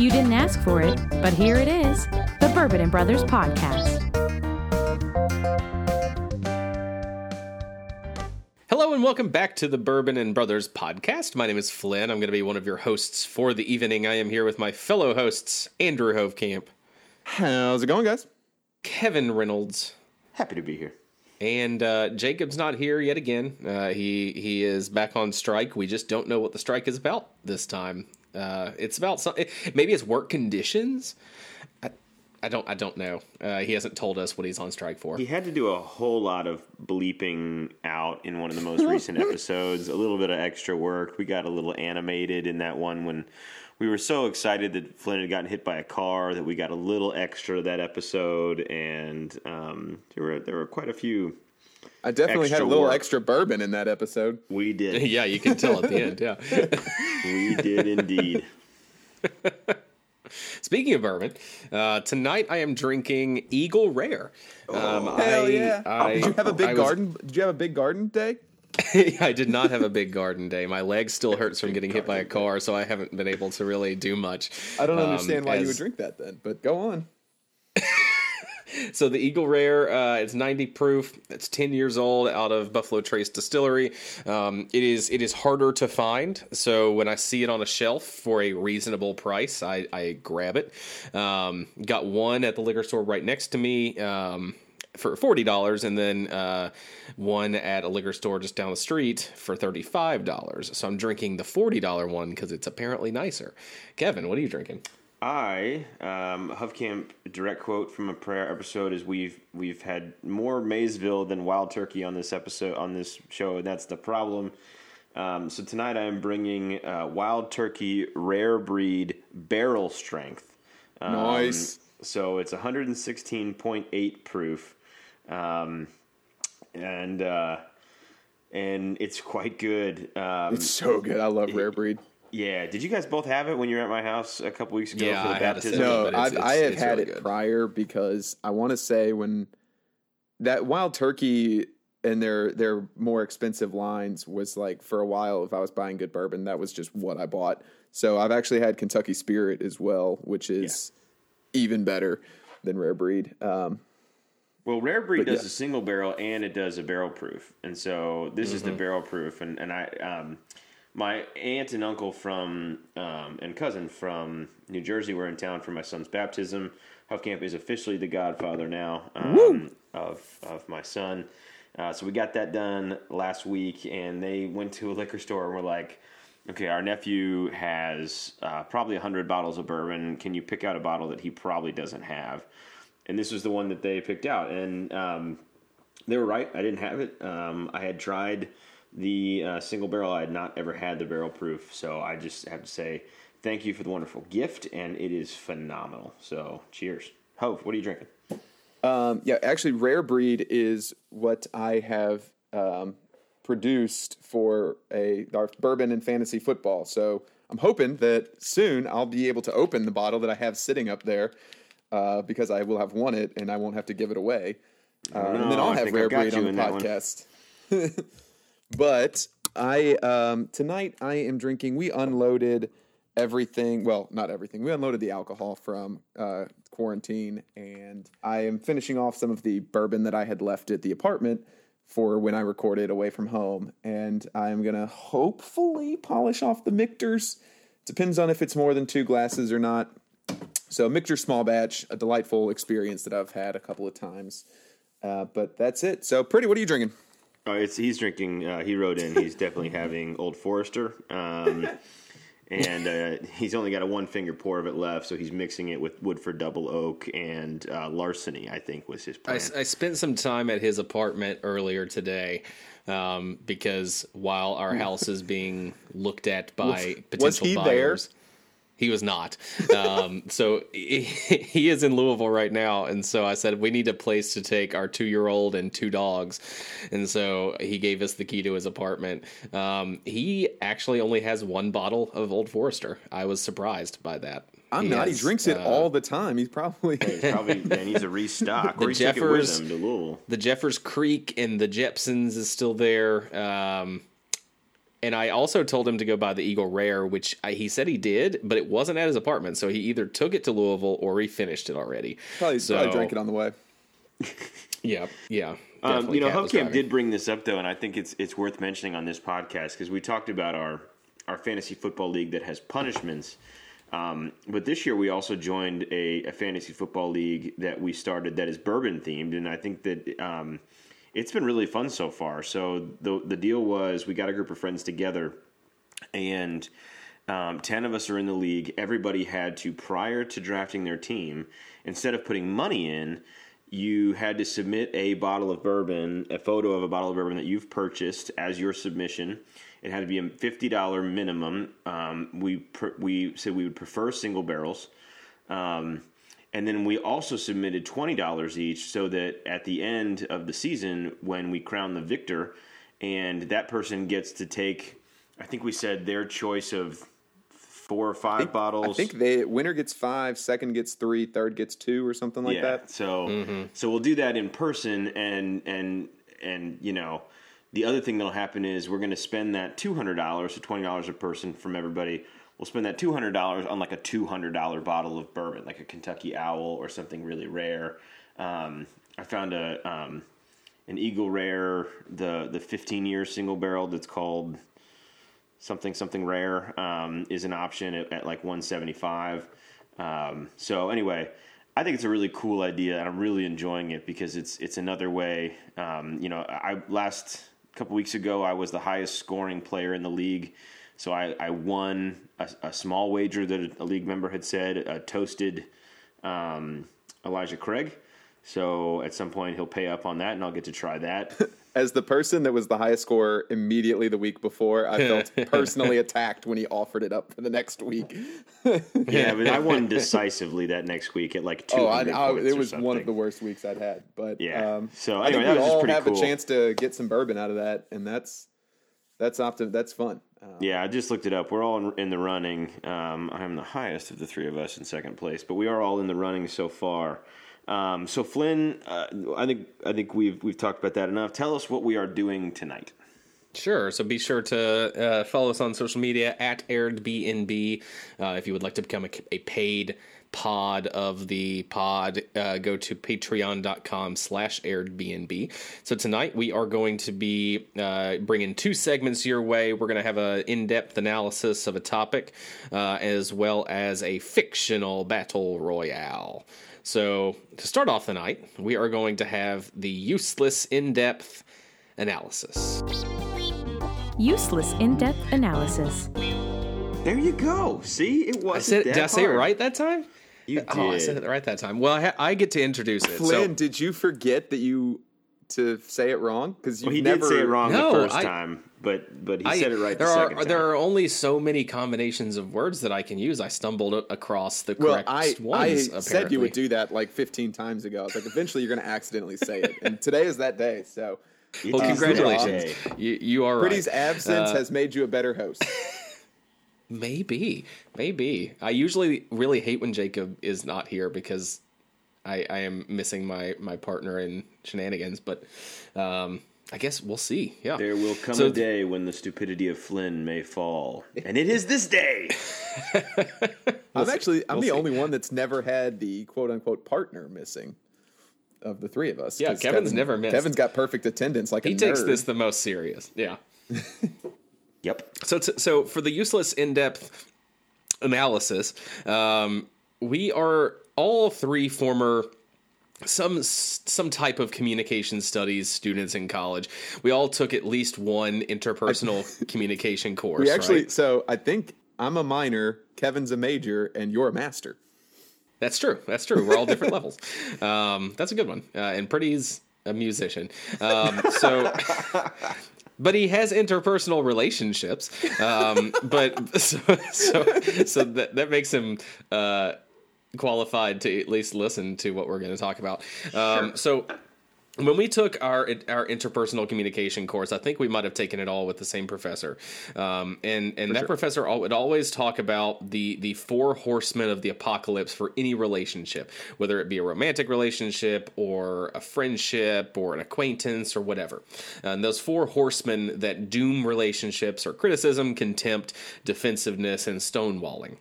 You didn't ask for it, but here it is the Bourbon and Brothers Podcast. Hello and welcome back to the Bourbon and Brothers podcast. My name is Flynn. I'm going to be one of your hosts for the evening. I am here with my fellow hosts, Andrew Hovecamp, How's it going, guys? Kevin Reynolds, Happy to be here. and uh, Jacob's not here yet again. Uh, he he is back on strike. We just don't know what the strike is about this time. Uh, it's about some, maybe it's work conditions. I, I don't I don't know. Uh, he hasn't told us what he's on strike for. He had to do a whole lot of bleeping out in one of the most recent episodes. A little bit of extra work. We got a little animated in that one when we were so excited that Flynn had gotten hit by a car that we got a little extra that episode, and um, there were there were quite a few. I definitely had a little work. extra bourbon in that episode. We did, yeah, you can tell at the end. Yeah. we did indeed. Speaking of bourbon, uh, tonight I am drinking Eagle Rare. Um, Hell I- yeah! I- did you have a big I was- garden? Did you have a big garden day? I did not have a big garden day. My leg still hurts from getting hit by a car, so I haven't been able to really do much. I don't Um, understand why you would drink that then, but go on. So the Eagle Rare, uh, it's 90 proof. It's 10 years old, out of Buffalo Trace Distillery. Um, it is it is harder to find. So when I see it on a shelf for a reasonable price, I, I grab it. Um, got one at the liquor store right next to me. Um, for forty dollars, and then uh, one at a liquor store just down the street for thirty-five dollars. So I'm drinking the forty dollar one because it's apparently nicer. Kevin, what are you drinking? I um, Huffcamp direct quote from a prayer episode is we've we've had more Maysville than Wild Turkey on this episode on this show, and that's the problem. Um, so tonight I am bringing uh, Wild Turkey Rare Breed Barrel Strength. Um, Nice. So it's 116.8 proof, um, and uh, and it's quite good. Um, It's so good. I love rare breed. Yeah. Did you guys both have it when you were at my house a couple weeks ago Yeah, for the I baptism? No, it's- I've, it's- I have had really it good. prior because I want to say when that wild turkey and their their more expensive lines was like for a while if I was buying good bourbon that was just what I bought. So I've actually had Kentucky Spirit as well, which is even better than rare breed. Um, Well, Rare Breed does yeah. a single barrel and it does a barrel proof, and so this is the barrel proof. And and I, um, my aunt and uncle from um, and cousin from New Jersey were in town for my son's baptism. Huffcamp is officially the godfather now um, of of my son. Uh, so we got that done last week, and they went to a liquor store and were like, "Okay, our nephew has uh, probably hundred bottles of bourbon. Can you pick out a bottle that he probably doesn't have?" And this was the one that they picked out, and um, they were right. I didn't have it. Um, I had tried the uh, single barrel. I had not ever had the barrel proof, so I just have to say thank you for the wonderful gift, and it is phenomenal. So, cheers. Hove, what are you drinking? Um, yeah, actually, Rare Breed is what I have um, produced for a our bourbon and fantasy football. So I'm hoping that soon I'll be able to open the bottle that I have sitting up there uh, because I will have won it and I won't have to give it away. Uh, and then I'll I have Rare Breed on the in that one. podcast. but I um, tonight I am drinking. We unloaded everything. Well, not everything. We unloaded the alcohol from uh, quarantine, and I am finishing off some of the bourbon that I had left at the apartment for when I recorded away from home. And I'm gonna hopefully polish off the Michter's. Depends on if it's more than two glasses or not. So Michter small batch, a delightful experience that I've had a couple of times. Uh, but that's it. So pretty. What are you drinking? Oh, it's he's drinking. Uh, he wrote in. He's definitely having Old Forester, um, and uh, he's only got a one finger pour of it left. So he's mixing it with Woodford Double Oak and uh, Larceny. I think was his I, plan. I spent some time at his apartment earlier today um, because while our house is being looked at by potential he there? Buyers, he was not. Um, so he, he is in Louisville right now, and so I said we need a place to take our two-year-old and two dogs, and so he gave us the key to his apartment. Um, he actually only has one bottle of Old Forester. I was surprised by that. I'm not. He drinks it uh, all the time. He's probably. He's probably man, he's a restock, The or he took it with Jeffers- him to Louisville. the Jeffers Creek and the Jepsons is still there. Um, and I also told him to go buy the Eagle Rare, which I, he said he did, but it wasn't at his apartment. So he either took it to Louisville or he finished it already. Probably, so, probably drank it on the way. Yeah, yeah. Um, you know, Cat was did bring this up though, and I think it's it's worth mentioning on this podcast because we talked about our our fantasy football league that has punishments. Um, but this year we also joined a, a fantasy football league that we started that is bourbon themed, and I think that um, it's been really fun so far. So the the deal was we got a group of friends together, and um, 10 of us are in the league. Everybody had to, prior to drafting their team, instead of putting money in, you had to submit a bottle of bourbon, a photo of a bottle of bourbon that you've purchased as your submission. It had to be a $50 minimum. Um, we, pr- we said we would prefer single barrels. Um, and then we also submitted $20 each so that at the end of the season, when we crown the victor, and that person gets to take, I think we said their choice of four or five bottles. I think the winner gets five, second gets three, third gets two, or something like yeah. that. So mm-hmm. so we'll do that in person, and and and you know, the other thing that'll happen is we're going to spend that two hundred dollars, so twenty dollars a person from everybody. We'll spend that two hundred dollars on like a two hundred dollar bottle of bourbon, like a Kentucky Owl or something really rare. Um, I found a um, an Eagle Rare, the the fifteen year single barrel that's called something something rare um, is an option at, at like 175 um, so anyway i think it's a really cool idea and i'm really enjoying it because it's it's another way um, you know i last couple weeks ago i was the highest scoring player in the league so i, I won a, a small wager that a league member had said uh, toasted um, elijah craig so at some point he'll pay up on that and i'll get to try that As the person that was the highest scorer immediately the week before, I felt personally attacked when he offered it up for the next week. Yeah, but I won decisively that next week at like two Oh, I, I, it was one of the worst weeks I'd had. But Yeah. um, So, I anyway, think that we all have cool. a chance to get some bourbon out of that, and that's that's optim- That's fun. Uh, Yeah, I just looked it up. We're all in, in the running. Um, I'm the highest of the three of us in second place, but we are all in the running so far. Um, so Flynn, uh, I think I think we've we've talked about that enough. Tell us what we are doing tonight. Sure. So be sure to uh, follow us on social media at AiredBNB. Uh, if you would like to become a, a paid pod of the pod, uh, go to patreon.com slash airedbnb. So tonight we are going to be uh, bringing two segments your way. We're going to have an in-depth analysis of a topic uh, as well as a fictional battle royale. So to start off the night, we are going to have the useless in-depth analysis. Useless in depth analysis. There you go. See, it was. I said, did I say it right that time? You Oh, I said it right that time. Well, I, ha- I get to introduce it. Flynn, so, did you forget that you to say it wrong? Because you Well, he never did say it wrong No, the first I- time, but but he I, said it right the there second are time. there are only so many combinations of words that I can use. I stumbled across the Well, correct I, I ones. said you would do that like 15 times ago. I was like, eventually you're going to accidentally say it, and today is that day. So, It Well, congratulations. You, you are Pretty's right. absence uh, has made you a better host. Maybe, maybe. I usually really hate when Jacob is not here because I, I am missing my my partner in shenanigans. But um, I guess we'll see. Yeah, There will come So a th- day when the stupidity of Flynn may fall, and it is this day. I'm actually I'm We'll the see. only one that's never had the quote unquote partner missing of the three of us. Yeah, Kevin's Kevin- never missed. Kevin's got perfect attendance. Like He a takes nerd. this the most serious. Yeah. Yep. So, t- so for the useless in-depth analysis, um, we are all three former some some type of communication studies students in college. We all took at least one interpersonal communication course. We actually, right? so I think I'm a minor, Kevin's a major, and you're a master. That's true. That's true. We're all different levels. Um, that's a good one. Uh, and Pretty's a musician. Um, so, but he has interpersonal relationships. Um, but so so, so that that makes him. Uh, qualified to at least listen to what we're going to talk about. Um, So, when we took our our interpersonal communication course, I think we might have taken it all with the same professor, um, and and that professor would always talk about the the four horsemen of the apocalypse for any relationship, whether it be a romantic relationship or a friendship or an acquaintance or whatever. And those four horsemen that doom relationships are criticism, contempt, defensiveness, and stonewalling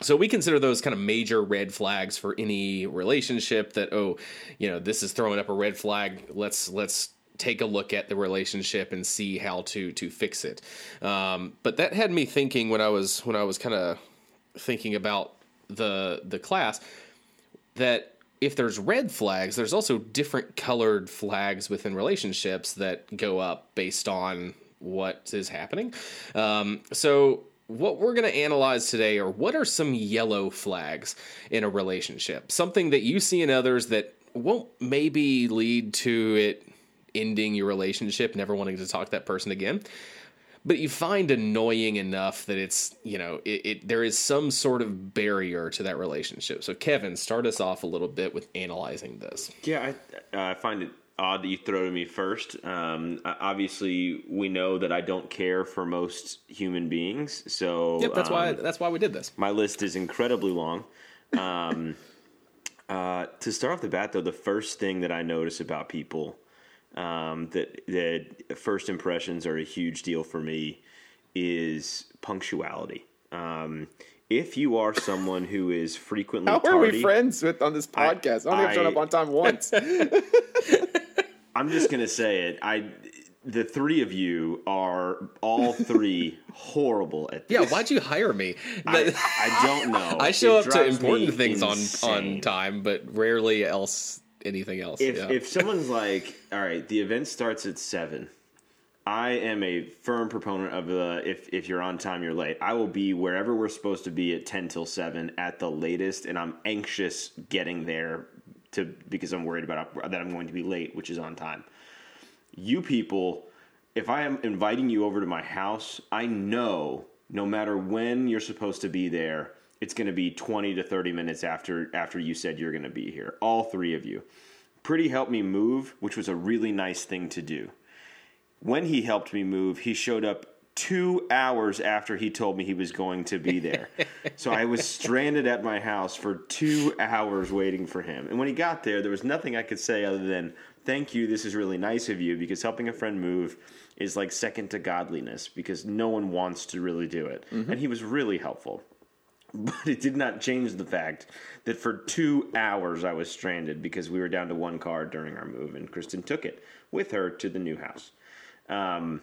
so we consider those kind of major red flags for any relationship that oh you know this is throwing up a red flag. Let's let's take a look at the relationship and see how to to fix it. Um, but that had me thinking when i was when i was kind of thinking about the the class that if there's red flags there's also different colored flags within relationships that go up based on what is happening. Um, so what we're going to analyze today are what are some yellow flags in a relationship? Something that you see in others that won't maybe lead to it ending your relationship, never wanting to talk to that person again. But you find annoying enough that it's, you know, it, it there is some sort of barrier to that relationship. So, Kevin, start us off a little bit with analyzing this. Yeah, I, I find it odd that you throw to me first. Um, obviously, we know that I don't care for most human beings, so yep, that's um, why that's why we did this. My list is incredibly long. Um, uh, to start off the bat, though, the first thing that I notice about people um, that that first impressions are a huge deal for me is punctuality. Um, if you are someone who is frequently How tardy, are we friends with on this podcast? I, I only have shown up on time once. I'm just gonna say it. I the three of you are all three horrible at this. Yeah, why'd you hire me? I, I don't know. I show It up to important things on on time, but rarely else anything else. If yeah. if someone's like, all right, the event starts at seven. I am a firm proponent of the if if you're on time, you're late. I will be wherever we're supposed to be at ten till seven at the latest, and I'm anxious getting there to because I'm worried about that I'm going to be late, which is on time. You people, if I am inviting you over to my house, I know no matter when you're supposed to be there, it's going to be 20 to 30 minutes after after you said you're going to be here. All three of you. Pretty helped me move, which was a really nice thing to do. When he helped me move, he showed up two hours after he told me he was going to be there. so I was stranded at my house for two hours waiting for him. And when he got there, there was nothing I could say other than, Thank you, this is really nice of you, because helping a friend move is like second to godliness, because no one wants to really do it. And he was really helpful. But it did not change the fact that for two hours I was stranded because we were down to one car during our move, and Kristen took it with her to the new house. Um,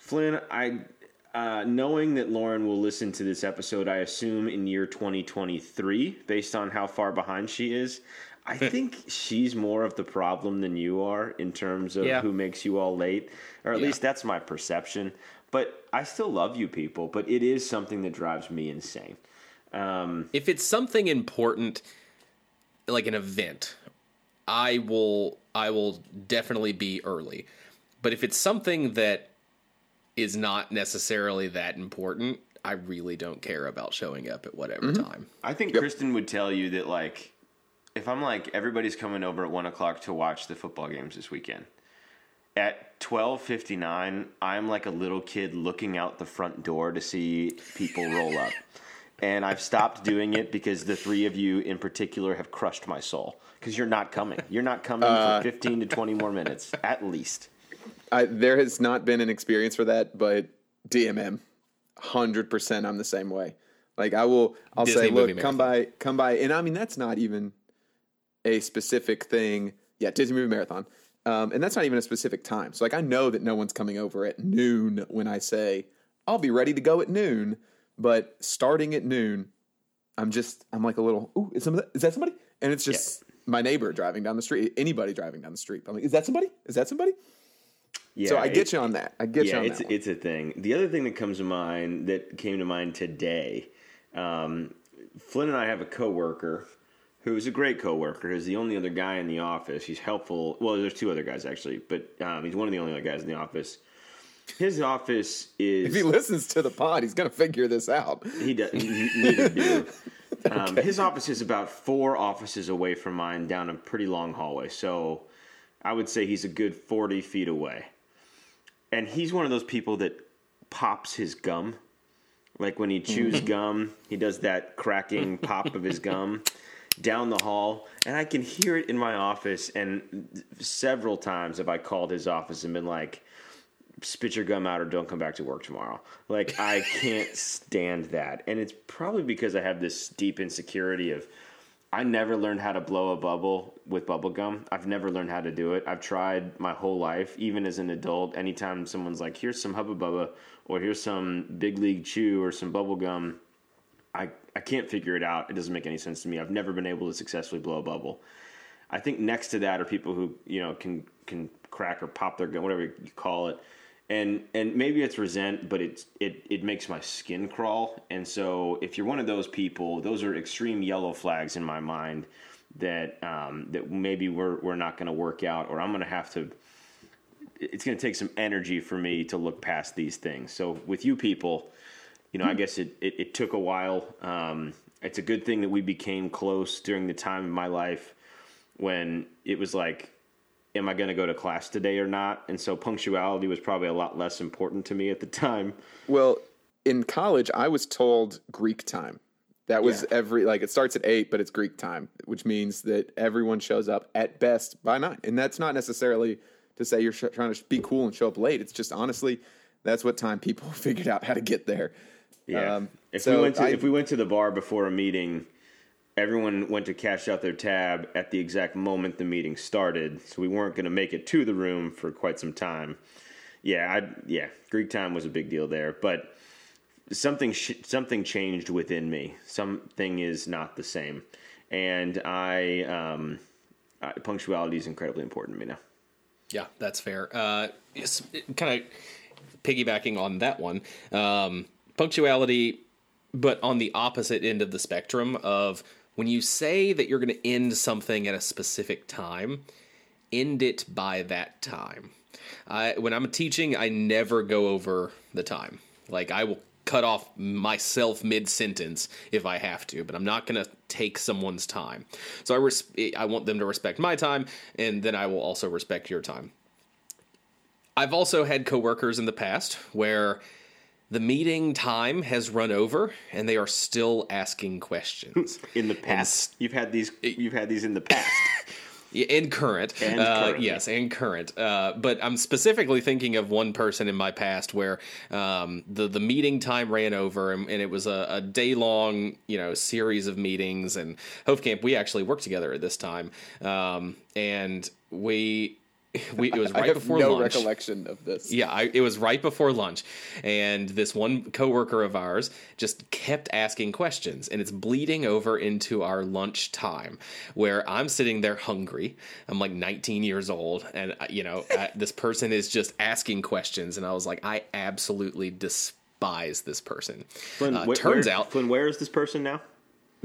Flynn, I uh, knowing that Lauren will listen to this episode, I assume in year 2023, based on how far behind she is. I think she's more of the problem than you are in terms of Yeah. who makes you all late, or at Yeah. least that's my perception. But I still love you people, but it is something that drives me insane. Um, if it's something important like an event i will i will definitely be early but if it's something that is not necessarily that important i really don't care about showing up at whatever mm-hmm. time I think Kristen would tell you that like if I'm like everybody's coming over at one o'clock to watch the football games this weekend. At twelve fifty nine, I'm like a little kid looking out the front door to see people roll up. And I've stopped doing it because the three of you in particular have crushed my soul. Because you're not coming. You're not coming for uh, 15 to 20 more minutes, at least. I, there has not been an experience for that, but DMM, hundred percent, I'm the same way. Like I will, I'll Disney say, look, come by, come by, and I mean that's not even a specific thing. Yeah, Disney movie marathon, um, and that's not even a specific time. So like I know that no one's coming over at noon when I say I'll be ready to go at noon, but starting at noon, I'm just, I'm like a little, ooh, is, some of that, is that somebody? And it's just my neighbor driving down the street, anybody driving down the street. I'm like, is that somebody? Is that somebody? Yeah, so I get you on that. I get you yeah, on it's that. one. it's a thing. The other thing that comes to mind that came to mind today, um, Flynn and I have a coworker who's a great coworker. He's the only other guy in the office. He's helpful. Well, there's two other guys actually, but um, he's one of the only other guys in the office. His office is if he listens to the pod, he's gonna figure this out. he does. He, neither do. Um, his office is about four offices away from mine, down a pretty long hallway. So I would say he's a good 40 feet away. And he's one of those people that pops his gum. Like when he chews Mm-hmm. gum, he does that cracking pop of his gum down the hall. And I can hear it in my office. And several times have I called his office and been like, spit your gum out or don't come back to work tomorrow. Like I can't stand that. And it's probably because I have this deep insecurity of I never learned how to blow a bubble with bubble gum. I've never learned how to do it. I've tried my whole life, even as an adult. Anytime someone's like, "Here's some Hubba Bubba," or "Here's some Big League Chew," or some bubble gum, I I can't figure it out. It doesn't make any sense to me. I've never been able to successfully blow a bubble. I think next to that are people who you know can can crack or pop their gun, whatever you call it, and and maybe it's resent, but it's it it makes my skin crawl. And so if you're one of those people, those are extreme yellow flags in my mind that um, that maybe we're we're not going to work out, or I'm going to have to. It's going to take some energy for me to look past these things. So with you people, you know, I guess it, it, it took a while. Um, it's a good thing that we became close during the time in my life when it was like, am I going to go to class today or not? And so punctuality was probably a lot less important to me at the time. Well, in college, I was told Greek time. That was Yeah. every like it starts at eight, but it's Greek time, which means that everyone shows up at best by nine, and that's not necessarily to say you're sh- trying to be cool and show up late. It's just honestly, that's what time people figured out how to get there. Yeah. Um, if so we went to I- if we went to the bar before a meeting, everyone went to cash out their tab at the exact moment the meeting started, so we weren't going to make it to the room for quite some time. Yeah, I yeah, Greek time was a big deal there, but something sh- something changed within me. Something is not the same, and I um, I, punctuality is incredibly important to me now. Yeah, that's fair. Uh, it's kind of piggybacking on that one. Um, punctuality, but on the opposite end of the spectrum of when you say that you're going to end something at a specific time, end it by that time. I, when I'm teaching, I never go over the time. Like I will cut off myself mid sentence if I have to, but I'm not going to take someone's time. So I res- I want them to respect my time, and then I will also respect your time. I've also had coworkers in the past where the meeting time has run over and they are still asking questions. In the past, you've had these you've had these in the past. And current. And uh. Yes, and current. Uh, but I'm specifically thinking of one person in my past where um, the the meeting time ran over, and, and it was a, a day long, you know, series of meetings. And Hofkamp, we actually worked together at this time, um, and we. We, it was I right have before no lunch. recollection of this. Yeah, I, it was right before lunch, and this one coworker of ours just kept asking questions, and it's bleeding over into our lunch time, where I'm sitting there hungry. I'm like 19 years old, and uh, you know uh, this person is just asking questions, and I was like, I absolutely despise this person. Flynn, Uh, wh- turns where- out, Flynn, where is this person now?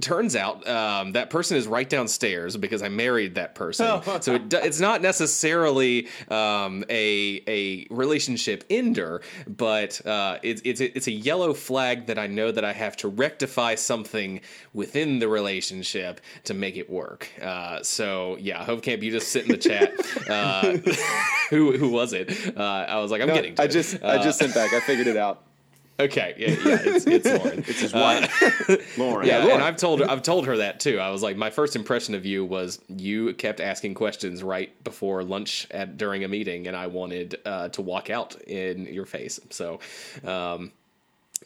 Turns out um, that person is right downstairs because I married that person. so it, it's not necessarily um, a a relationship ender, but uh, it's it's a, it's a yellow flag that I know that I have to rectify something within the relationship to make it work. Uh, so yeah, Hope Camp, you just sit in the chat. Uh, who who was it? Uh, I was like, I'm No, getting. To I it. just I just sent back. I figured it out. Okay. Yeah, yeah, it's, it's Lauren. It's his wife, Lauren. Yeah, Lauren. and I've told her I've told her that too. I was like, my first impression of you was you kept asking questions right before lunch at during a meeting, and I wanted uh, to walk out in your face. So, um,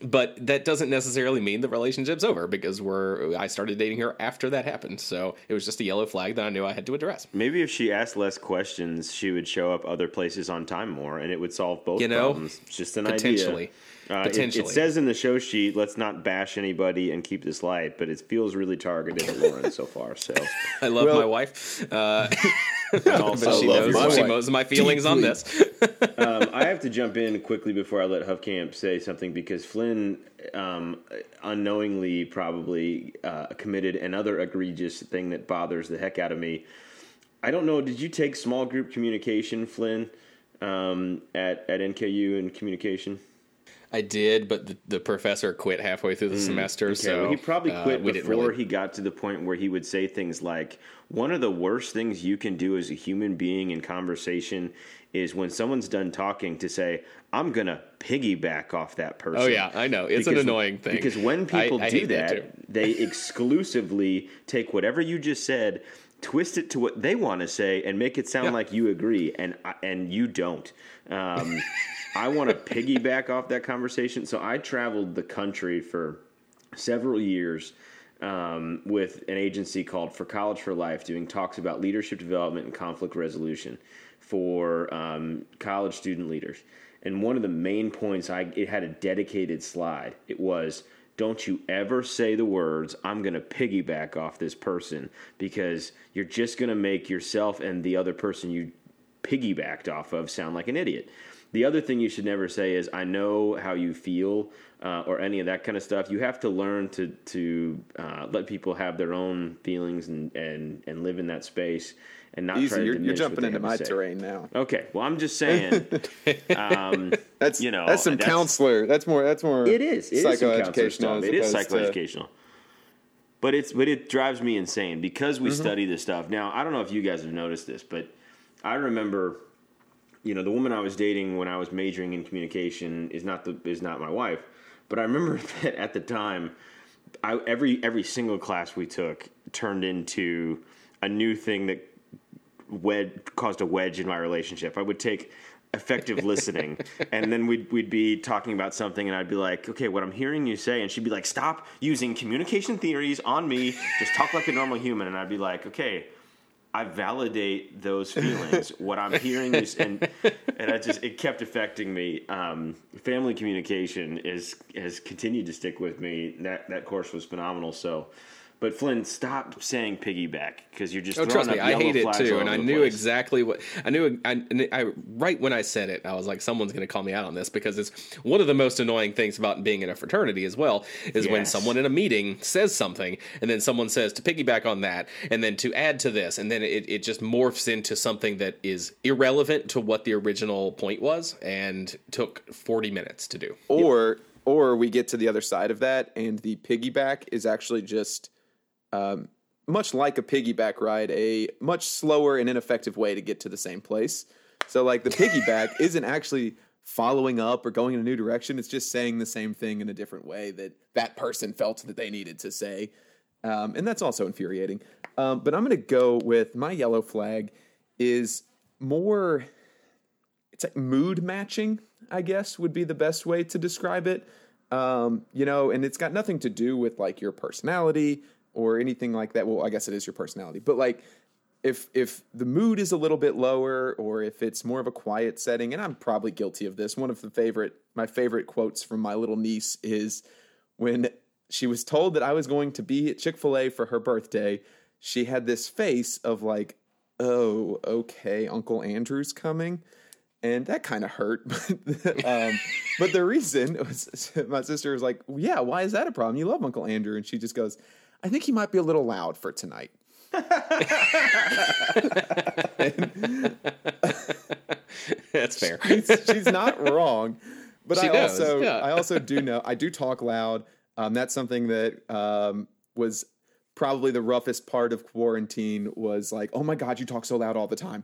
but that doesn't necessarily mean the relationship's over because we're I started dating her after that happened. So it was just a yellow flag that I knew I had to address. Maybe if she asked less questions, she would show up other places on time more, and it would solve both You know, problems. Just an potentially. idea. Uh, it- Potentially. It, says in the show sheet, "Let's not bash anybody and keep this light," but it feels really targeted at Lauren so far. So, I love Well- my wife, uh, and but also she knows my she knows my feelings on this. um, I have to jump in quickly before I let Huffcamp say something because Flynn um, unknowingly probably uh, committed another egregious thing that bothers the heck out of me. I don't know. Did you take small group communication, Flynn, um, at at NKU and communication? I did, but the, the professor quit halfway through the semester, Okay, so well, he probably uh, quit didn't before really- he got to the point where he would say things like, "One of the worst things you can do as a human being in conversation is when someone's done talking to say." I'm gonna piggyback off that person. Oh, yeah, I know. It's an annoying thing. because when people I do hate that, that, they exclusively take whatever you just said, twist it to what they want to say, and make it sound Yeah. like you agree, and and you don't. Um, I want to piggyback off that conversation, so I traveled the country for several years um, with an agency called For College for Life, doing talks about leadership development and conflict resolution for um, college student leaders. And one of the main points, I it had a dedicated slide. It was, "Don't you ever say the words I'm going to piggyback off this person because you're just going to make yourself and the other person you piggybacked off of sound like an idiot." The other thing you should never say is "I know how you feel" uh, or any of that kind of stuff. You have to learn to to uh, let people have their own feelings and, and, and live in that space and not try to you're, you're jumping into my terrain now. Okay, well, I'm just saying. um, That's you know, that's some that's- counselor. That's more. That's more. it is. It is psychoeducational. stuff. It is opposed to- psychoeducational. But it's but it drives me insane because Mm-hmm. we study this stuff. Now I don't know if you guys have noticed this, but I remember, you know, the woman I was dating when I was majoring in communication is not the is not my wife, but I remember that at the time, I, every every single class we took turned into a new thing that wed caused a wedge in my relationship. I would take effective listening and then we'd we'd be talking about something and I'd be like, "Okay, what I'm hearing you say." And she'd be like, "Stop using communication theories on me. Just talk like a normal human." And I'd be like, "Okay, I validate those feelings. what I'm hearing is, and and I just it kept affecting me. Um, family communication is has continued to stick with me. That that course was phenomenal. So, but Flynn, stop saying piggyback because you're just Oh, throwing trust me, up I yellow hate it flags too, and I knew place. exactly what I knew. I, I right when I said it, I was like, someone's going to call me out on this because it's one of the most annoying things about being in a fraternity as well is when someone in a meeting says something, and then someone says to piggyback on that, and then to add to this, and then it, it just morphs into something that is irrelevant to what the original point was, and took forty minutes to do. or or we get to the other side of that and the piggyback is actually just um, much like a piggyback ride a much slower and ineffective way to get to the same place. So like the piggyback isn't actually following up or going in a new direction. It's just saying the same thing in a different way that that person felt that they needed to say. Um, and that's also infuriating. Um, but i'm going to go with my yellow flag is more it's like mood matching, I guess would be the best way to describe it. Um, you know, and it's got nothing to do with like your personality or anything like that. Well, I guess it is your personality, but like if if the mood is a little bit lower or if it's more of a quiet setting, and I'm probably guilty of this. One of the favorite my favorite quotes from my little niece is when she was told that I was going to be at Chick-fil-A for her birthday, she had this face of like, "Oh, okay, Uncle Andrew's coming." and that kind of hurt. But, um, but the reason was my sister was like, "Yeah, why is that a problem? You love Uncle Andrew," and she just goes, "I think he might be a little loud for tonight." That's fair. she's, she's not wrong. But She I does, also yeah. I also do know I do talk loud. Um, that's something that um, was probably the roughest part of quarantine was like, oh my god, you talk so loud all the time.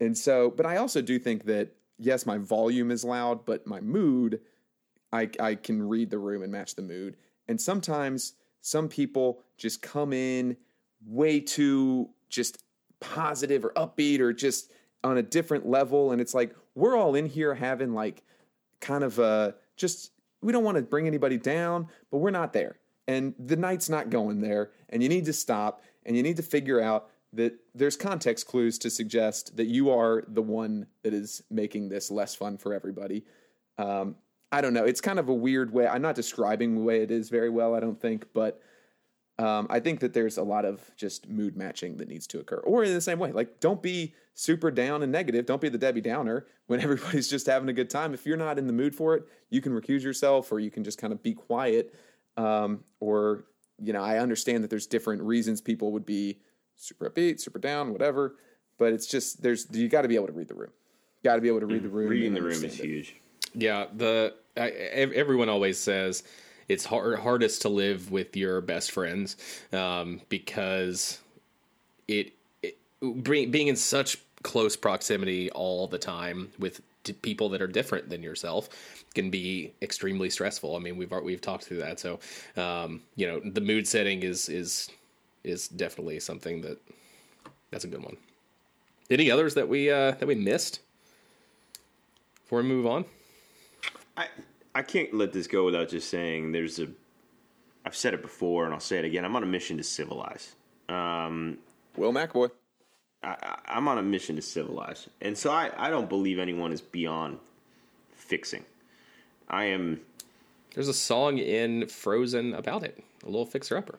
And so, but I also do think that yes, my volume is loud, but my mood, I I can read the room and match the mood. And sometimes some people just come in way too just positive or upbeat or just on a different level. And it's like we're all in here having like kind of uh just we don't want to bring anybody down but we're not there. And the night's not going there and you need to stop and you need to figure out that there's context clues to suggest that you are the one that is making this less fun for everybody. Um, i don't know it's kind of a weird way i'm not describing the way it is very well i don't think but um, I think that there's a lot of just mood matching that needs to occur. Or in the same way, like don't be super down and negative. Don't be the Debbie Downer when everybody's just having a good time. If you're not in the mood for it, you can recuse yourself or you can just kind of be quiet. Um, or, you know, I understand that there's different reasons people would be super upbeat, super down, whatever. But it's just, there's, you got to be able to read the room. Got to be able to read the room. Reading the room is it. huge. Yeah, the I, everyone always says it's hard, hardest to live with your best friends um, because it, it being in such close proximity all the time with people that are different than yourself can be extremely stressful. I mean, we've we've talked through that, so um, you know the mood setting is is is definitely something that that's a good one. Any others that we uh, that we missed before we move on? I I can't let this go without just saying there's a. I've said it before and I'll say it again. I'm on a mission to civilize. Um, Will McAvoy. I, I- I'm on a mission to civilize, and so I, I don't believe anyone is beyond fixing. I am There's a song in Frozen about it, a little fixer upper.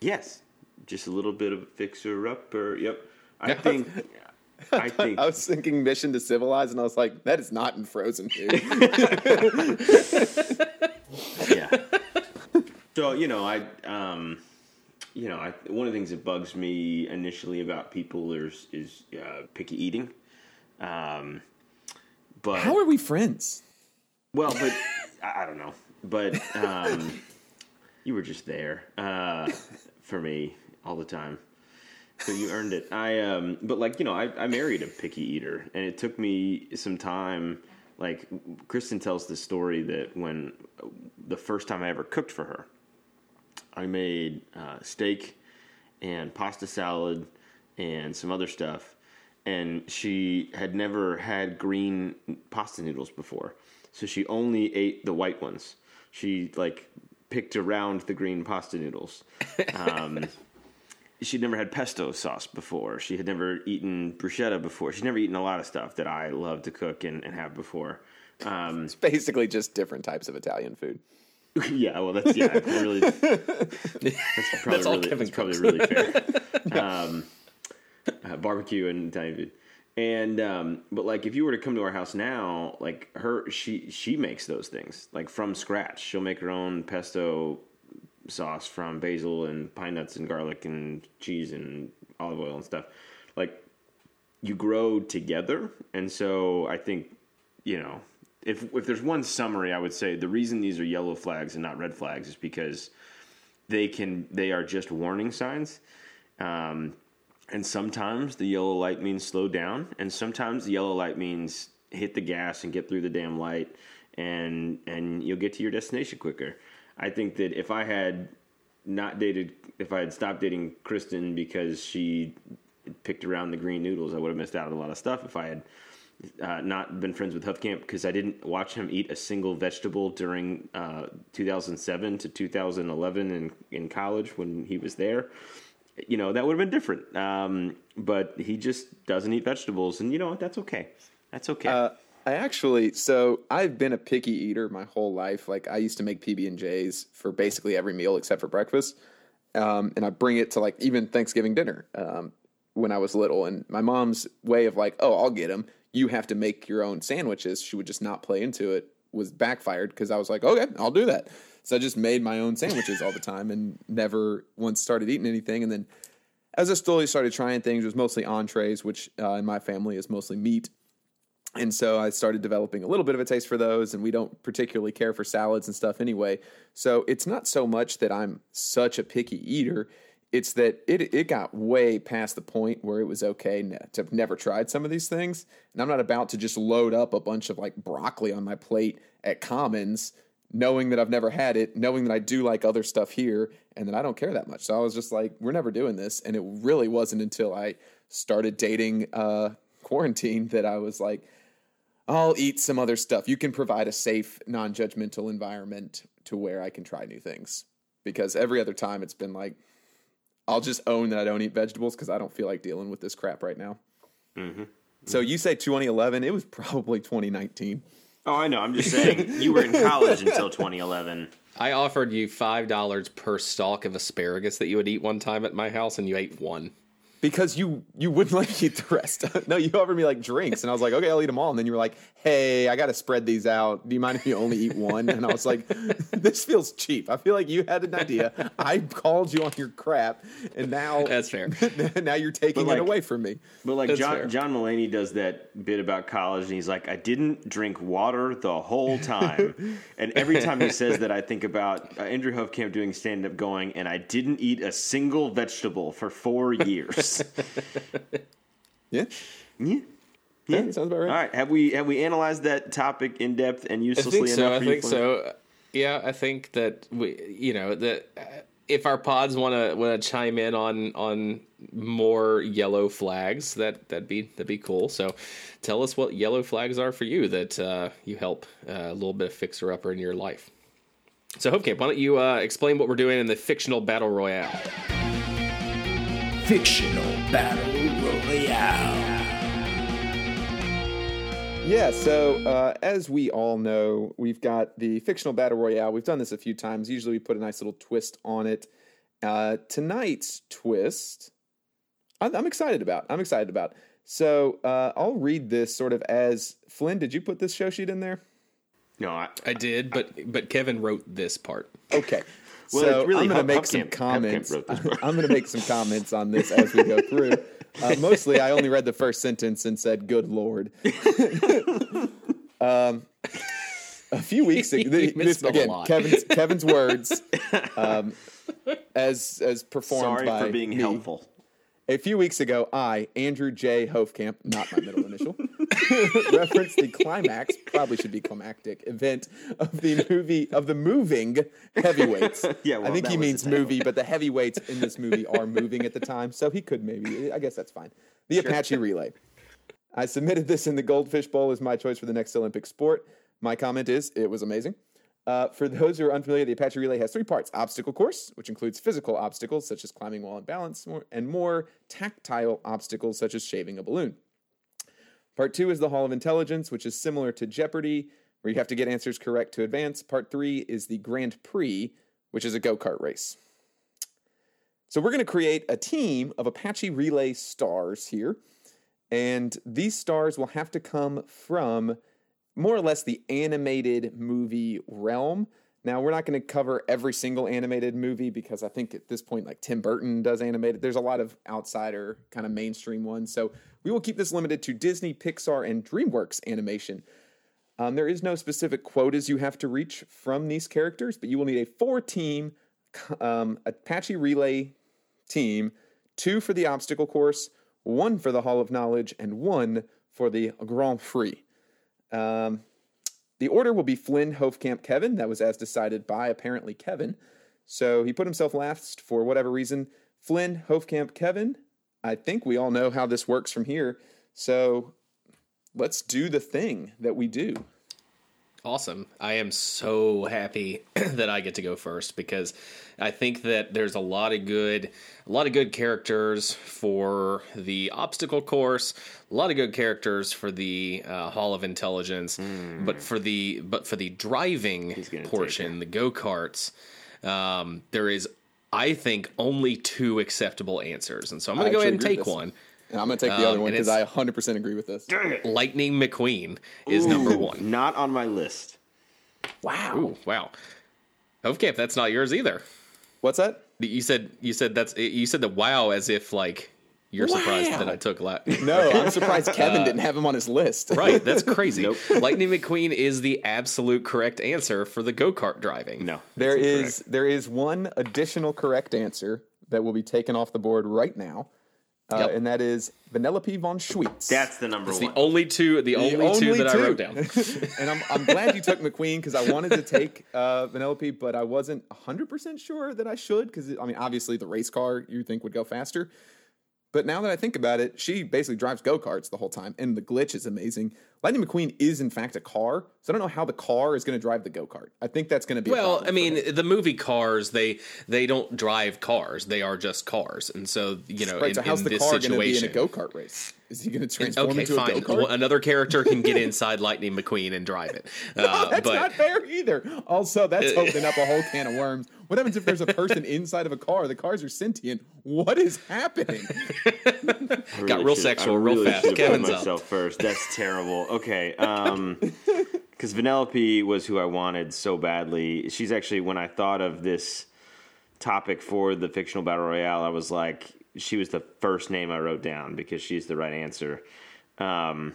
yes, just a little bit of fixer upper. Yep, I think. I think I was thinking Mission to Civilize, and I was like, that is not in Frozen, dude. yeah. So you know, I um, you know, I, one of the things that bugs me initially about people is is uh, picky eating. Um, but How are we friends? well, but I, I don't know. But um, you were just there uh, for me all the time. So you earned it. I um, but like you know, I, I married a picky eater, and it took me some time. Like Kristen tells the story that when the first time I ever cooked for her, I made uh, steak and pasta salad and some other stuff, and she had never had green pasta noodles before, so she only ate the white ones. She like picked around the green pasta noodles. Um, she'd never had pesto sauce before. She had never eaten bruschetta before. She'd never eaten a lot of stuff that I love to cook and, and have before. Um, It's basically just different types of Italian food. yeah, well, that's yeah, really. That's probably That's really, that's probably really fair. um, uh, barbecue and Italian food, and um, but like if you were to come to our house now, like her, she she makes those things like from scratch. She'll make her own pesto sauce from basil and pine nuts and garlic and cheese and olive oil and stuff. Like you grow together, and so I think you know if if there's one summary, I would say the reason these are yellow flags and not red flags is because they can they are just warning signs. Um, and sometimes the yellow light means slow down, and sometimes the yellow light means hit the gas and get through the damn light, and and you'll get to your destination quicker. I think that if I had not dated, if I had stopped dating Kristen because she picked around the green noodles, I would have missed out on a lot of stuff. If I had uh, not been friends with Huffcamp because I didn't watch him eat a single vegetable during uh, 2007 to 2011 in, in college when he was there. You know, that would have been different. Um, but he just doesn't eat vegetables, and you know what? That's okay. That's okay. Uh, I actually, so I've been a picky eater my whole life. Like I used to make PB and J's for basically every meal except for breakfast, um, and I bring it to like even Thanksgiving dinner um, when I was little. And my mom's way of like, oh, I'll get them. You have to make your own sandwiches. She would just not play into it. Was backfired because I was like, okay, I'll do that. So I just made my own sandwiches all the time and never once started eating anything. And then as I slowly started trying things, it was mostly entrees, which uh, in my family is mostly meat. And so I started developing a little bit of a taste for those, and we don't particularly care for salads and stuff anyway. So it's not so much that I'm such a picky eater, it's that it it got way past the point where it was okay to have never tried some of these things. And I'm not about to just load up a bunch of like broccoli on my plate at Commons, knowing that I've never had it, knowing that I do like other stuff here, and that I don't care that much. So I was just like, we're never doing this. And it really wasn't until I started dating uh, quarantine that I was like, I'll eat some other stuff. You can provide a safe, non judgmental environment to where I can try new things. Because every other time it's been like, I'll just own that I don't eat vegetables because I don't feel like dealing with this crap right now. Mm-hmm. So you say 2011, it was probably 2019. oh, I know. I'm just saying you were in college until 2011. I offered you five dollars per stalk of asparagus that you would eat one time at my house, and you ate one. Because you you wouldn't let me eat the rest. no, you offered me like drinks, and I was like, okay, I'll eat them all. And then you were like, hey, I got to spread these out. Do you mind if you only eat one? And I was like, this feels cheap. I feel like you had an idea. I called you on your crap, and now That's fair. now you're taking like- it away from me. But like That's John fair. John Mulaney does that bit about college, and he's like, "I didn't drink water the whole time." and every time he says that, I think about uh, Andrew Hofkamp doing stand up, going, "And I didn't eat a single vegetable for four years." Yeah, yeah. yeah, that sounds about right. All right. Have we have we analyzed that topic in depth and I uselessly think so. enough? I think Flynn? so. Yeah, I think that we, you know, that uh, if our pods want to want to chime in on on more yellow flags, that that'd be that'd be cool. So, tell us what yellow flags are for you that uh, you help uh, a little bit of fixer upper in your life. So, Hopecamp, why don't you uh, explain what we're doing in the fictional battle royale? Fictional Battle Royale. Yeah, so uh, as we all know, we've got the fictional battle royale. We've done this a few times. Usually, we put a nice little twist on it. Uh, tonight's twist, I'm, I'm excited about. I'm excited about. So uh, I'll read this sort of as Flynn. Did you put this show sheet in there? no. I, I did, but but Kevin wrote this part. Okay. Well, so really I'm going to make some Hofkamp comments. I'm going to make some comments on this as we go through. Uh, mostly, I only read the first sentence and said, "Good lord." um, a few weeks ago, this, again. Kevin's Kevin's words, um, as as performed sorry by for being me. helpful. A few weeks ago, I, Andrew J. Hofkamp, not my middle initial, referenced the climax, probably should be climactic, event of the movie, of the moving heavyweights. Yeah, well, I think he means movie, but the heavyweights in this movie are moving at the time, so he could maybe, I guess that's fine. The Apache Relay. I submitted this in the Goldfish Bowl as my choice for the next Olympic sport. My comment is, it was amazing. Uh, for those who are unfamiliar, the Apache Relay has three parts obstacle course, which includes physical obstacles such as climbing wall and balance, more, and more tactile obstacles such as shaving a balloon. Part two is the Hall of Intelligence, which is similar to Jeopardy, where you have to get answers correct to advance. Part three is the Grand Prix, which is a go kart race. So we're going to create a team of Apache Relay stars here. And these stars will have to come from more or less the animated movie realm. Now, we're not going to cover every single animated movie because I think at this point, like Tim Burton does animated. There's a lot of outsider kind of mainstream ones. So we will keep this limited to Disney, Pixar, and DreamWorks animation. Um, there is no specific quotas you have to reach from these characters, but you will need a four team um, Apache Relay team two for the obstacle course, one for the Hall of Knowledge, and one for the Grand Prix. Um, the order will be Flynn, Hofkamp, Kevin. That was as decided by apparently Kevin. So he put himself last for whatever reason. Flynn, Hofkamp, Kevin. I think we all know how this works from here. So let's do the thing that we do. Awesome. I am so happy that I get to go first because I think that there's a lot of good a lot of good characters for the obstacle course, a lot of good characters for the uh, Hall of Intelligence, but for the but for the driving portion, the go-karts, um, there is I think only two acceptable answers. And so I'm going to go ahead and take with one. And I'm going to take the other Um, one because I 100% agree with this. Lightning McQueen is number 1. Not on my list. Wow. Ooh, wow. Okay, if that's not yours either. What's that? You said you said that's you said the wow as if like you're surprised that I took la- No, I'm surprised Kevin didn't have him on his list. right. That's crazy. Lightning McQueen is the absolute correct answer for the go kart driving. No. There that's is incorrect. there is one additional correct answer that will be taken off the board right now, uh, Yep. and that is Vanellope von Schweetz. That's the number It's one. the only two. The, only, two only that I wrote down. and I'm, I'm glad you took McQueen because I wanted to take uh, Vanellope, but I wasn't 100% sure that I should because, I mean, obviously the race car you think would go faster. But now that I think about it, she basically drives go karts the whole time, and the glitch is amazing. Lightning McQueen is in fact a car, so I don't know how the car is going to drive the go kart. I think that's going to be. a Well, problem I mean, him. the movie Cars, they they don't drive cars; they are just cars, and so you know, right. in, so how's in the this car going to be in a go kart race? Is he going to transform okay, into a fine. go Well, kart? another character can get inside Lightning McQueen and drive it. Uh, That's but not fair either. Also, that's opening up a whole can of worms. What happens if there's a person inside of a car? The cars are sentient. What is happening? I Got real should- sexual I real really fast. should have put Kevin's up. first. That's terrible. Okay, um, because Vanellope was who I wanted so badly. She's actually when I thought of this topic for the fictional battle royale, I was like, she was the first name I wrote down because she's the right answer. Um,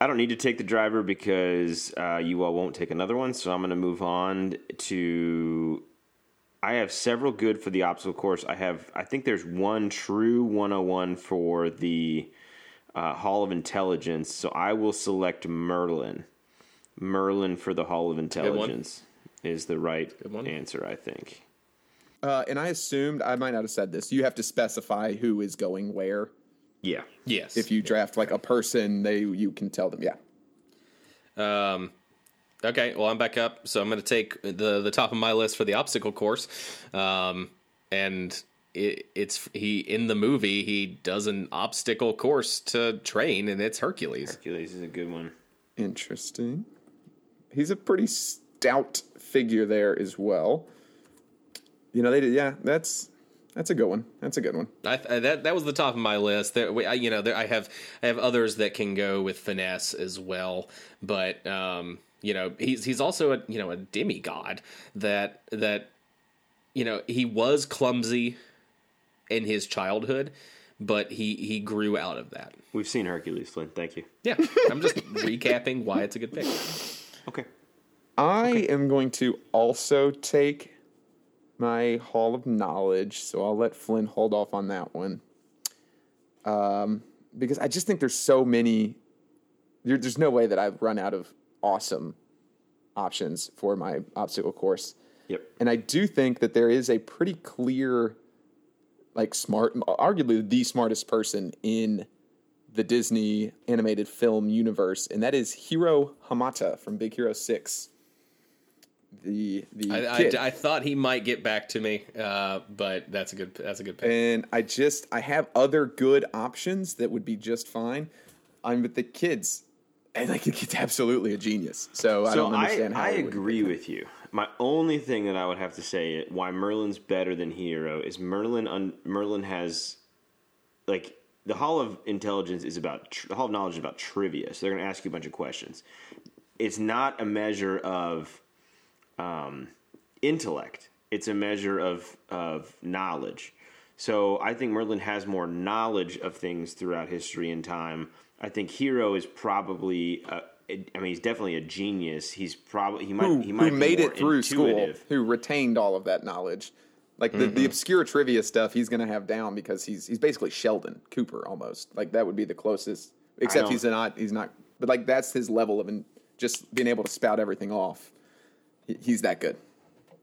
I don't need to take the driver because uh, you all won't take another one, so I'm going to move on to I have several good for the obstacle course. I have, I think there's one true 101 for the uh, Hall of Intelligence. So I will select Merlin. Merlin for the Hall of. Intelligence is the right answer, I think. Uh, and I assumed I might not have said this. You have to specify who is going where. Yeah. yes, If you draft like a person, they you can tell them. Yeah. Um, okay, well, I'm back up, so I'm going to take the the top of my list for the obstacle course, um, and it, it's he in the movie he does an obstacle course to train, and it's Hercules. Hercules is a good one. Interesting. He's a pretty stout figure there as well. You know, they did. Yeah, that's that's a good one. That's a good one. I, I, that that was the top of my list. There, we- I, you know, there, I have I have others that can go with finesse as well, but um, you know, he's he's also a you know a demigod that that you know he was clumsy in his childhood, but he he grew out of that. We've seen Hercules, Flynn. Thank you. Yeah, I'm just recapping why it's a good pick. Okay. I am going to also take my Hall of Knowledge, so I'll let Flynn hold off on that one. Um, because I just think there's so many. There, there's no way that I've run out of awesome options for my obstacle course. Yep. And I do think that there is a pretty clear, like smart, arguably the smartest person in the Disney animated film universe, and that is Hiro Hamada from Big Hero Six. The the I. I, I thought he might get back to me, uh, but that's a good that's a good pick. and I just I have other good options that would be just fine. I'm with the kids, and like the kid's absolutely a genius. So, I So don't I, how I agree with you. My only thing that I would have to say why Merlin's better than Hiro is Merlin. Un, Merlin has like the Hall of Intelligence is about tr- the Hall of Knowledge is about trivia. So they're going to ask you a bunch of questions. It's not a measure of um, intellect. It's a measure of of knowledge. So I think Merlin has more knowledge of things throughout history and time. I think Hiro is probably. Uh, I mean, he's definitely a genius. He's probably he might who, he might who made more it through intuitive. school, who retained all of that knowledge. Like the, Mm-hmm. the obscure trivia stuff, he's going to have down because he's he's basically Sheldon Cooper almost. Like that would be the closest. Except he's not. He's not. But like that's his level of in, just being able to spout everything off. He- He's that good.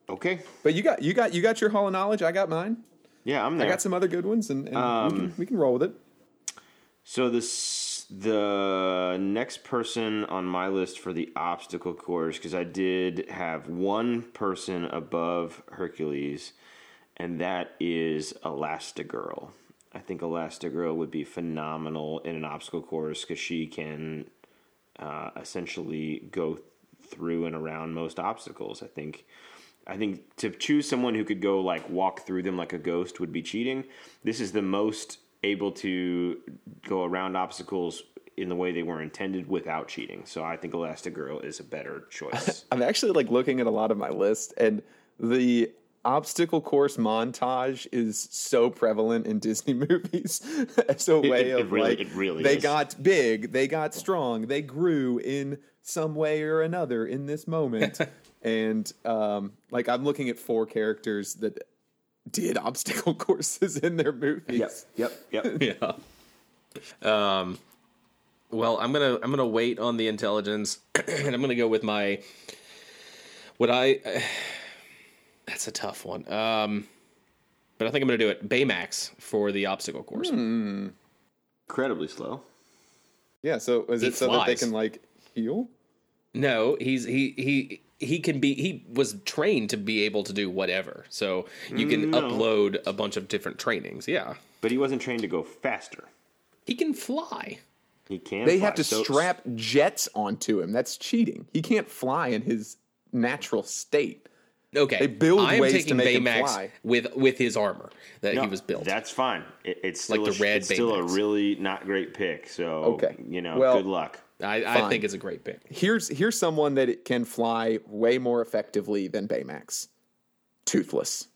Okay, But you got you got you got your hall of knowledge. I got mine. yeah, I'm there. I got some other good ones, and, and we, Um, can, we can roll with it. So this the next person on my list for the obstacle course because I did have one person above Hercules, and that is Elastigirl. I think Elastigirl would be phenomenal in an obstacle course because she can uh, essentially go through and around most obstacles. I think. I think to choose someone who could go like walk through them like a ghost would be cheating. This is the most able to go around obstacles in the way they were intended without cheating. So I think Elastigirl is a better choice. I'm actually like looking at a lot of my list, and the obstacle course montage is so prevalent in Disney movies as a way it of really- like it really they is. got big, they got strong, they grew in some way or another in this moment. and um, like I'm looking at four characters that did obstacle courses in their movies. yep, yep. yeah. Um. Well, I'm gonna I'm gonna wait on the intelligence, and I'm gonna go with my what I. that's a tough one. Um, but I think I'm gonna do it Baymax for the obstacle course. Incredibly slow. Yeah. So is He it so that they can like heal? No, he's he he he can be he was trained to be able to do whatever. So you can No. upload a bunch of different trainings. Yeah. But he wasn't trained to go faster. He can fly. He can. They fly. have to So- strap jets onto him. That's cheating. He can't fly in his natural state. Okay. They build I am ways to taking make him Baymax fly. with with his armor that he was built. That's fine. It, it's still Like a, the red it's still a really not great pick. So Okay. you know, Well- good luck. I, I think it's a great pick. Here's here's someone that can fly way more effectively than Baymax. Toothless.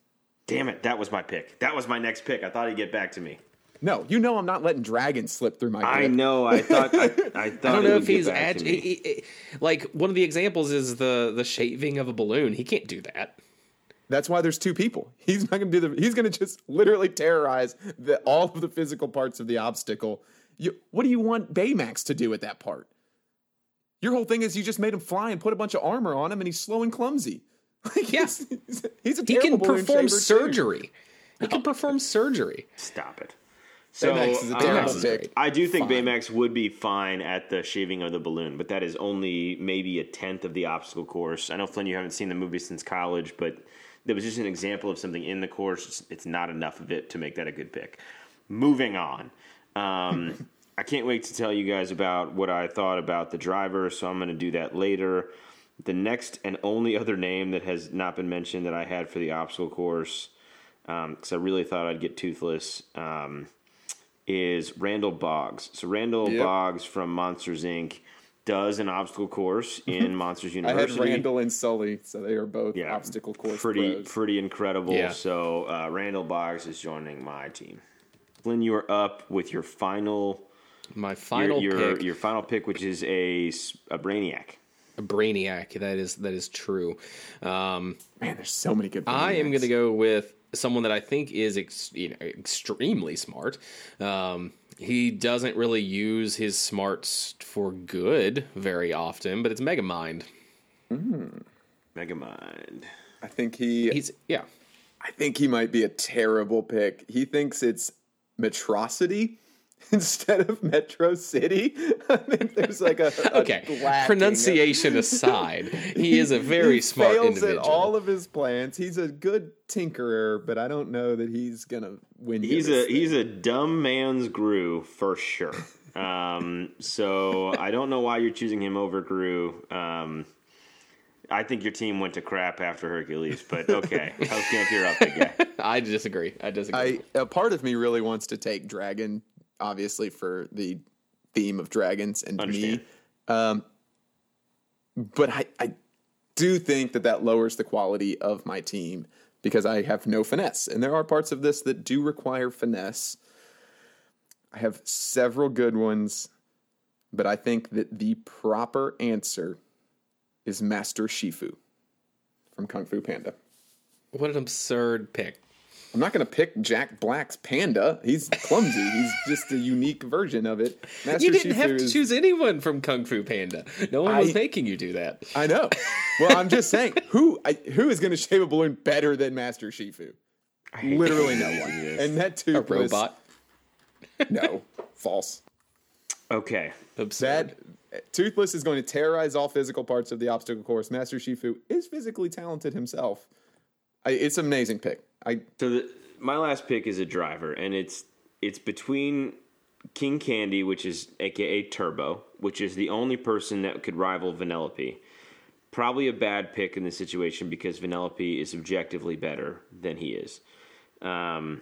Damn it, that was my pick. That was my next pick. I thought he'd get back to me. No, you know I'm not letting dragons slip through my fingers. I know. I thought. I, I thought. I don't know if he's ag- to he- he- like one of the examples is the the shaving of a balloon. He can't do that. That's why there's two people. He's not going to do the. He's going to just literally terrorize the, all of the physical parts of the obstacle. You, what do you want Baymax to do at that part? Your whole thing is you just made him fly and put a bunch of armor on him, and he's slow and clumsy. Like, Yeah. he's, he's, he's a He can perform shaver, too. surgery. He can perform surgery. Stop it. So Baymax is a um, pick. I do think Fine. Baymax would be fine at the shaving of the balloon, but that is only maybe a tenth of the obstacle course. I know Flynn, you haven't seen the movie since college, but that was just an example of something in the course. It's, it's not enough of it to make that a good pick. Moving on. Um, I can't wait to tell you guys about what I thought about the driver, so I'm going to do that later. The next and only other name that has not been mentioned that I had for the obstacle course, because I really thought I'd get Toothless. Um, is Randall Boggs. So Randall Yep. Boggs from Monsters Inc. does an obstacle course in Monsters University. I had Randall and Sully, so they are both yeah, obstacle course pretty pros. pretty incredible. Yeah. So uh, Randall Boggs is joining my team. Flynn, you are up with your final My final your, pick, your final pick, which is a s- a Brainiac. a Brainiac. That is that is true. Um, Man, there's so many good. I am going to go with someone that I think is ex- you know, extremely smart. Um, he doesn't really use his smarts for good very often, but it's Megamind. Megamind. I think he. He's yeah. I think he might be a terrible pick. He thinks it's Metrocity instead of Metro City. I think there's like a, a Okay, lacking of- pronunciation aside, he is a very he smart fails individual. at all of his plans. He's a good tinkerer, but I don't know that he's gonna win. He's a thing. he's a dumb man's Gru for sure. Um, so I don't know why you're choosing him over Gru. Um, I think your team went to crap after Hercules, but okay, Camp, you're up again. I disagree. I disagree. I a part of me really wants to take Dragon, obviously for the theme of dragons and Understand. me. Um, but I, I do think that that lowers the quality of my team because I have no finesse, and there are parts of this that do require finesse. I have several good ones, but I think that the proper answer is Master Shifu from Kung Fu Panda. what an absurd pick. I'm not going to pick Jack Black's panda. He's clumsy. He's just a unique version of it. Master You didn't Shifu have to is- choose anyone from Kung Fu Panda. No one was making you do that. I know. Well, I'm just saying, who I, who is going to shave a balloon better than Master Shifu? Literally no one. And that too A robot. No, false. Okay, Absurd. That uh, Toothless is going to terrorize all physical parts of the obstacle course. Master Shifu is physically talented himself. I, it's an amazing pick. I so the, my last pick is a driver, and it's it's between King Candy, which is AKA Turbo, which is the only person that could rival Vanellope. Probably a bad pick in this situation because Vanellope is objectively better than he is. Um,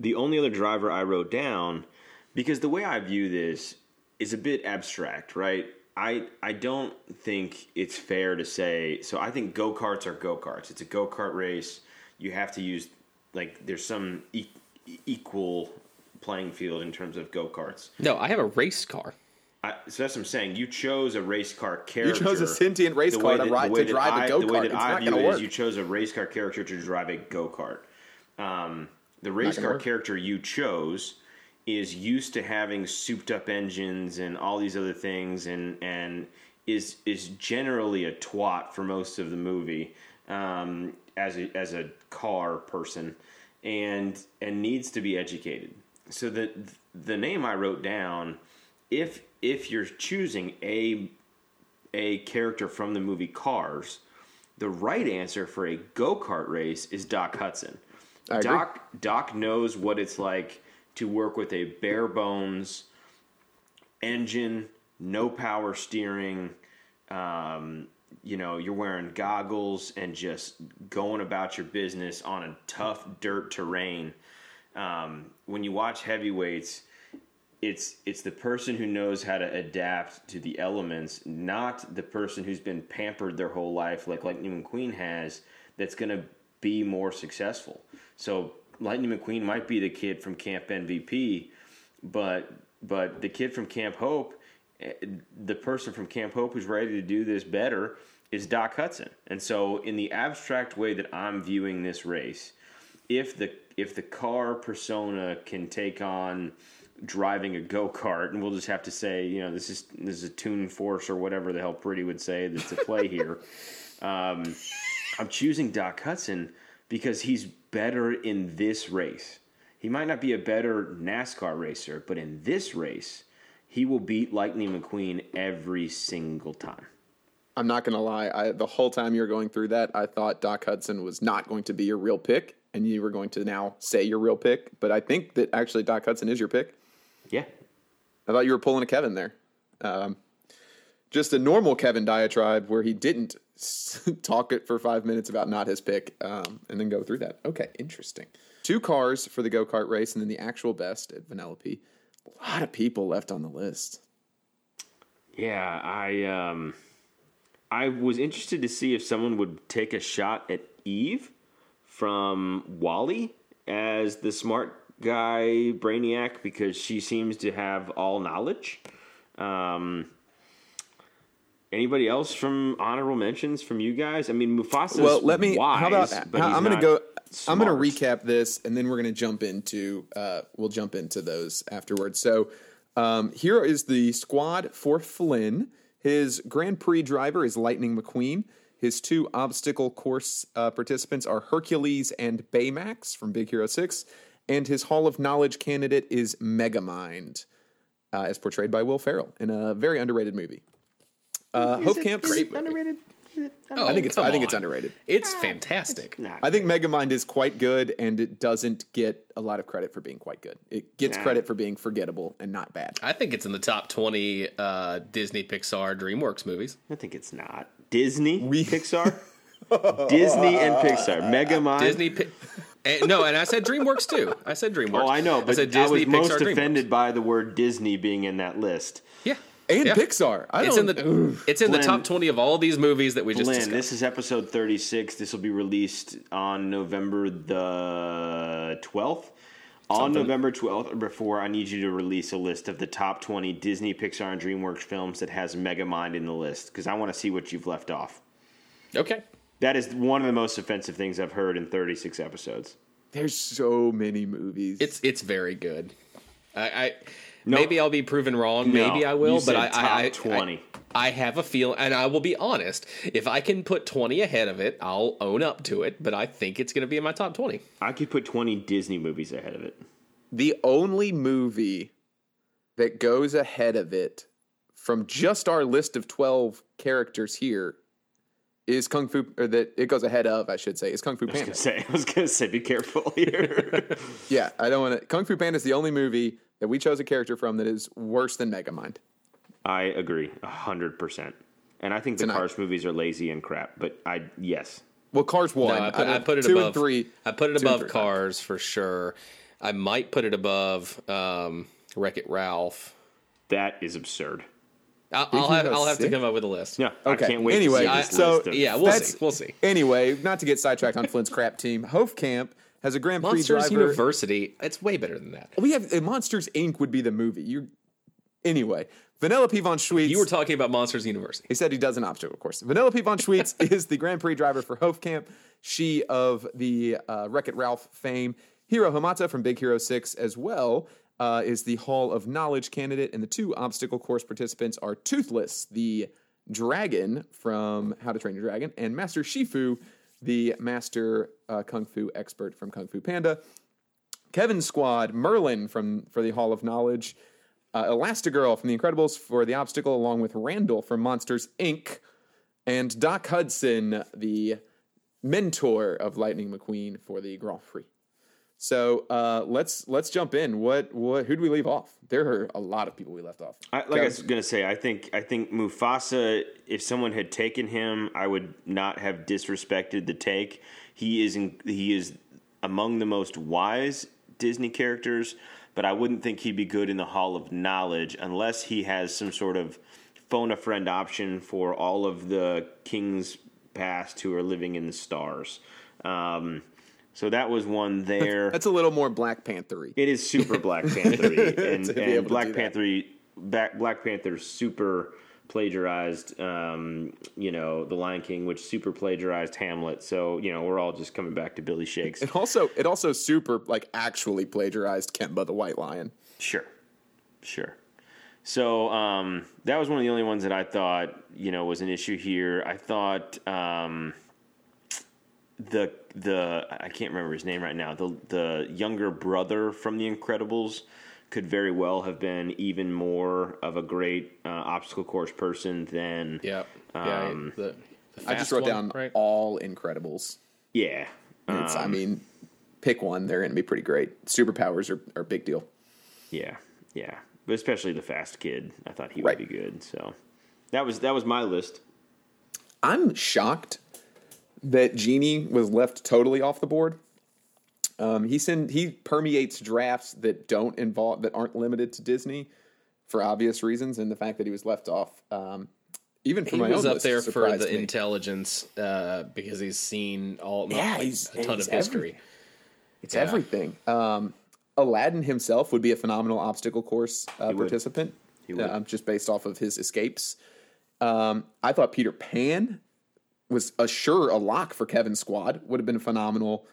the only other driver I wrote down, because the way I view this is a bit abstract, right? I I don't think it's fair to say. So I think go karts are go karts. It's a go kart race. You have to use like there's some e- equal playing field in terms of go karts. no, I have a race car. I, so that's what I'm saying. You chose a race car character. you chose a sentient race The car way to, ride, to drive I- a go kart. The way kart. that It's I view going it to is you chose a race car character to drive a go kart. Um, the race car work. character you chose is used to having souped up engines and all these other things, and and is is generally a twat for most of the movie um, as a as a car person, and and needs to be educated. So the the name I wrote down if if you're choosing a a character from the movie Cars, the right answer for a go kart race is Doc Hudson. Doc Doc knows what it's like to work with a bare bones engine, no power steering. Um, you know, you're wearing goggles and just going about your business on a tough dirt terrain. Um, when you watch heavyweights, it's it's the person who knows how to adapt to the elements, not the person who's been pampered their whole life like like Newman McQueen has. That's going to be more successful. So Lightning McQueen might be the kid from Camp MVP, but but the kid from Camp Hope, eh, the person from Camp Hope who's ready to do this better is Doc Hudson. And so in the abstract way that I'm viewing this race, if the if the car persona can take on driving a go kart, and we'll just have to say, you know, this is this is a toon force or whatever the hell Pretty would say that's a play here. Um, I'm choosing Doc Hudson because he's better in this race. He might not be a better NASCAR racer, but in this race, he will beat Lightning McQueen every single time. I'm not gonna lie. I, the whole time you were going through that, I thought Doc Hudson was not going to be your real pick, and you were going to now say your real pick. But I think that actually Doc Hudson is your pick. Yeah. I thought you were pulling a Kevin there. Um, just a normal Kevin diatribe where he didn't talk it for five minutes about not his pick um, and then go through that. Okay, interesting. Two cars for the go kart race and then the actual best at Vanellope. A lot of people left on the list. Yeah, I um, I was interested to see if someone would take a shot at Eve from WALL-E as the smart guy brainiac because she seems to have all knowledge. Um, anybody else from honorable mentions from you guys? I mean, Mufasa. well, let me. wise, how about? I'm going to go. I'm going to recap this, and then we're going to jump into. Uh, we'll jump into those afterwards. So, um, here is the squad for Flynn. His Grand Prix driver is Lightning McQueen. His two obstacle course uh, participants are Hercules and Baymax from Big Hero Six, and his Hall of Knowledge candidate is Megamind, uh, as portrayed by Will Ferrell in a very underrated movie. Uh, Hope Camp. Great movie. Underrated? Oh, I think it's. I think on. it's underrated. It's fantastic. Nah. I think Megamind is quite good, and it doesn't get a lot of credit for being quite good. It gets Nah. credit for being forgettable and not bad. I think it's in the top 20 uh, Disney, Pixar, DreamWorks movies. I think it's not Disney, Pixar, Disney and Pixar, Megamind. Disney, Pi- and, no, and I said DreamWorks too. I said DreamWorks. Oh, I know, but I, said Disney, was most Pixar, DreamWorks. offended by the word Disney being in that list. Yeah, And Yeah. Pixar. I it's in don't. the it's in the top 20 of all these movies that we just Lynn, discussed. this is episode 36. This will be released on November the 12th. On November 12th or before, I need you to release a list of the top 20 Disney, Pixar, and DreamWorks films that has Megamind in the list because I want to see what you've left off. okay. That is one of the most offensive things I've heard in 36 episodes. There's so many movies. It's it's very good. I, I Nope. maybe I'll be proven wrong. Maybe I will, you but said I, top I, I 20. I, I have a feel, and I will be honest. If I can put 20 ahead of it, I'll own up to it. But I think it's going to be in my top 20. I could put 20 Disney movies ahead of it. the only movie that goes ahead of it from just our list of 12 characters here is Kung Fu, or that it goes ahead of, I should say, is Kung Fu I was Panda. gonna say, I was gonna say, be careful here. Yeah, I don't want to. Kung Fu Panda is the only movie that we chose a character from that is worse than Megamind. I agree, hundred percent. And I think the Tonight. Cars movies are lazy and crap. But I, yes, Well, Cars No, one. I put, I don't- put it two above and three. I put it above. Cars for sure. I might put it above um, Wreck It Ralph. that is absurd. I'll, I'll, have, I'll have to come up with a list. Yeah, Okay, I can't wait. anyway, to see I- this so- list of- yeah, we'll see. We'll see. Anyway, not to get sidetracked on Flint's crap team, Hofkamp has a Grand Prix Monsters driver. University. It's way better than that. We have uh, Monsters Inc. would be the movie. You anyway. Vanellope von Schweetz. You were talking about Monsters University. He said he does an obstacle course. Vanellope von Schweetz is the Grand Prix driver for Hofkamp. She of the uh, Wreck It Ralph fame. Hiro Hamada from Big Hero 6 as well uh, is the Hall of Knowledge candidate. And the two obstacle course participants are Toothless, the dragon from How to Train Your Dragon, and Master Shifu, the master uh, kung fu expert from Kung Fu Panda. Kevin's squad, Merlin from for the Hall of Knowledge, uh, Elastigirl from The Incredibles for the obstacle, along with Randall from Monsters Inc., and Doc Hudson, the mentor of Lightning McQueen for the Grand Prix. So uh, let's let's jump in. What what who do we leave off? There are a lot of people we left off. I, like I was gonna say, I think I think Mufasa. If someone had taken him, I would not have disrespected the take. He is in, he is among the most wise Disney characters, but I wouldn't think he'd be good in the Hall of Knowledge unless he has some sort of phone a friend option for all of the kings past who are living in the stars. Um, so that was one there. That's a little more Black Panthery. It is super Black Panthery, and, To be able and Black do that. Panther, Black, Black Panther super plagiarized. Um, you know, The Lion King, which super plagiarized Hamlet. So you know, we're all just coming back to Billy Shakes. It also it also super like actually plagiarized Kimba the White Lion. Sure, sure. So um, that was one of the only ones that I thought you know was an issue here. I thought um, the the I can't remember his name right now. The the younger brother from The Incredibles could very well have been even more of a great uh, obstacle course person than Yep. Yeah. Um, the, the I just wrote one, down right? all Incredibles. yeah. It's, I Um, mean, pick one; they're going to be pretty great. Superpowers are, are a big deal. Yeah, yeah, but especially the fast kid. I thought he Right. would be good. So that was that was my list. I'm shocked that Genie was left totally off the board. Um, he send, he permeates drafts that don't involve that aren't limited to Disney for obvious reasons, and the fact that he was left off, um, even for He my was own up list, there for the me. intelligence uh, because he's seen all Yeah, like, he's- a ton he's of history. It's Yeah. everything. Um, Aladdin himself would be a phenomenal obstacle course uh, would. participant, He would. um, just based off of his escapes. Um, I thought Peter Pan was a sure a lock for Kevin's squad. Would have been a phenomenal